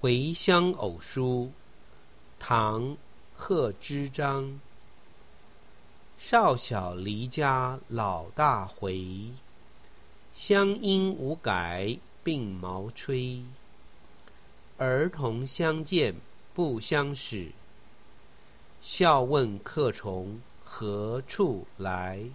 回乡偶书唐贺知章。少小离家老大回乡音无改鬓毛衰儿童相见不相识笑问客从何处来。